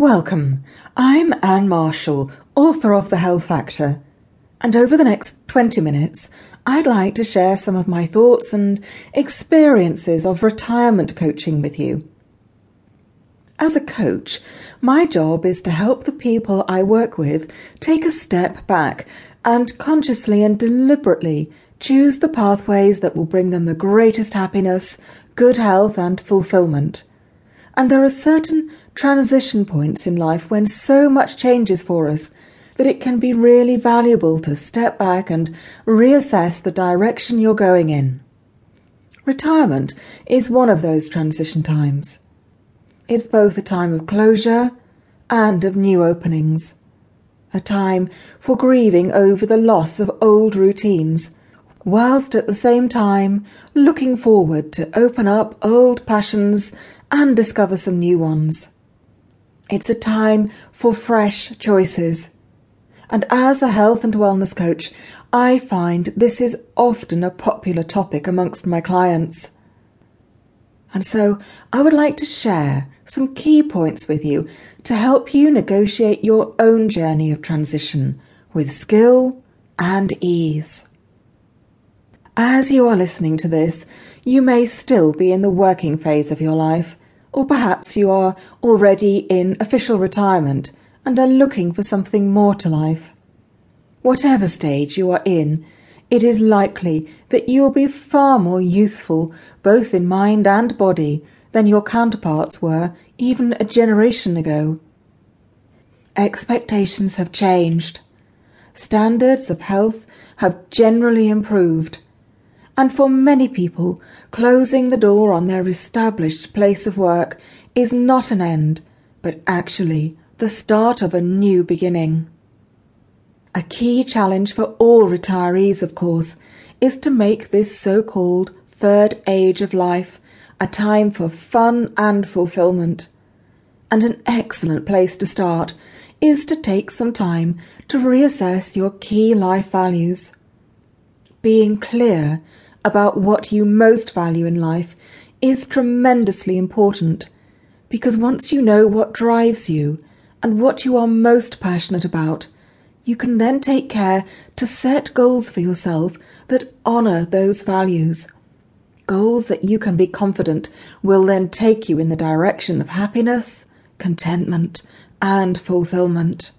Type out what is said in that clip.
Welcome. I'm Anne Marshall, author of The Health Factor. And over the next 20 minutes, I'd like to share some of my thoughts and experiences of retirement coaching with you. As a coach, my job is to help the people I work with take a step back and consciously and deliberately choose the pathways that will bring them the greatest happiness, good health, and fulfillment. And there are certain transition points in life when so much changes for us that it can be really valuable to step back and reassess the direction you're going in. Retirement is one of those transition times. It's both a time of closure and of new openings, a time for grieving over the loss of old routines whilst at the same time looking forward to open up old passions and discover some new ones. It's a time for fresh choices. And as a health and wellness coach, I find this is often a popular topic amongst my clients. And so I would like to share some key points with you to help you negotiate your own journey of transition with skill and ease. As you are listening to this, you may still be in the working phase of your life, or perhaps you are already in official retirement and are looking for something more to life. Whatever stage you are in, it is likely that you will be far more youthful, both in mind and body, than your counterparts were even a generation ago. Expectations have changed. Standards of health have generally improved and for many people, closing the door on their established place of work is not an end, but actually the start of a new beginning. A key challenge for all retirees, of course, is to make this so called third age of life a time for fun and fulfillment. And an excellent place to start is to take some time to reassess your key life values. Being clear about what you most value in life is tremendously important because once you know what drives you and what you are most passionate about, you can then take care to set goals for yourself that honour those values. Goals that you can be confident will then take you in the direction of happiness, contentment, and fulfillment.